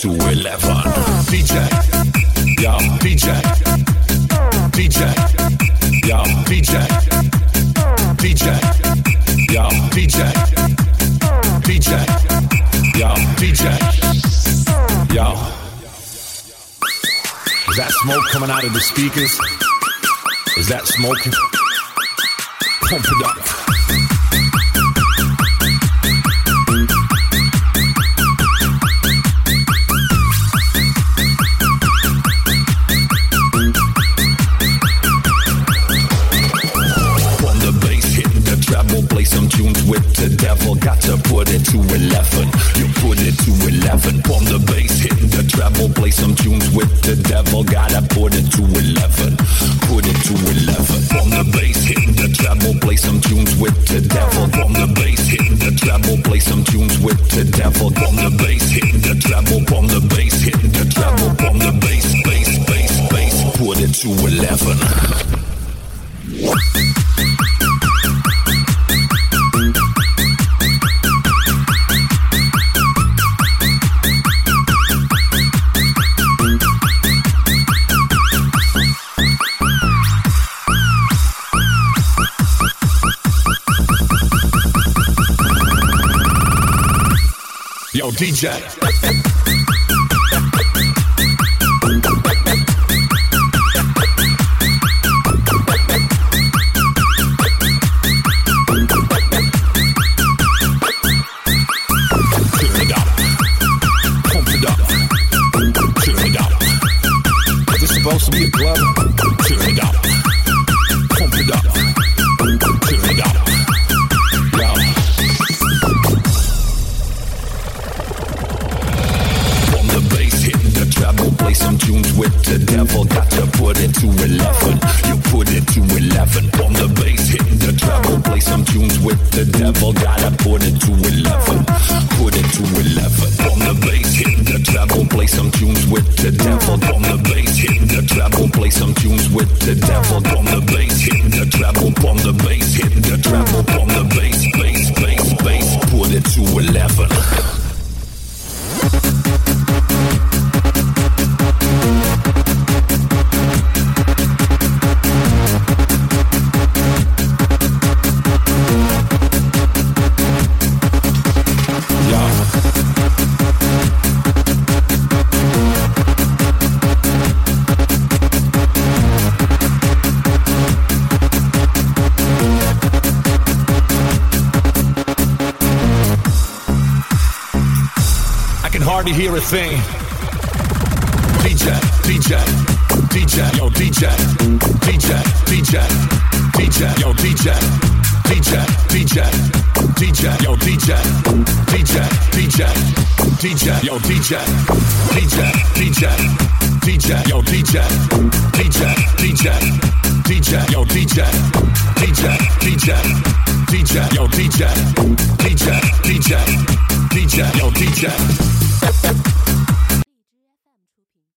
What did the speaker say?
to 11. DJ, yo, DJ, DJ, yo, DJ, DJ, yo, DJ, DJ, yo, DJ, yo. Is that smoke coming out of the speakers? Is that smoking? Pump it up. The devil. Got to put it to 11. You put it to 11. On the bass, hitting the treble, play some tunes with the devil. Gotta put it to 11. Put it to 11. On the bass, hitting the treble, play some tunes with the devil. On the bass, hitting the treble, play some tunes with the devil. On the bass, hitting the treble, on the bass, hitting the treble, on the bass, bass, bass, bass. Put it to 11. Is this supposed to be a club? Turn it up. The devil. Got to put it to 11. You put it to 11. On the bass, hitting the treble, play some tunes with the devil. Gotta put it to 11. Put it to 11. On the bass, hitting the treble, play some tunes with the devil. On the bass, hardly hear a thing. DJ, DJ, DJ, yo, DJ, DJ, DJ, DJ, yo, DJ, DJ, DJ, DJ, yo, DJ, DJ, DJ, DJ, yo, DJ, DJ, DJ, DJ, yo, DJ, DJ, DJ, DJ, yo, DJ, DJ, DJ, DJ, yo, DJ, DJ, DJ, DJ, yo, DJ.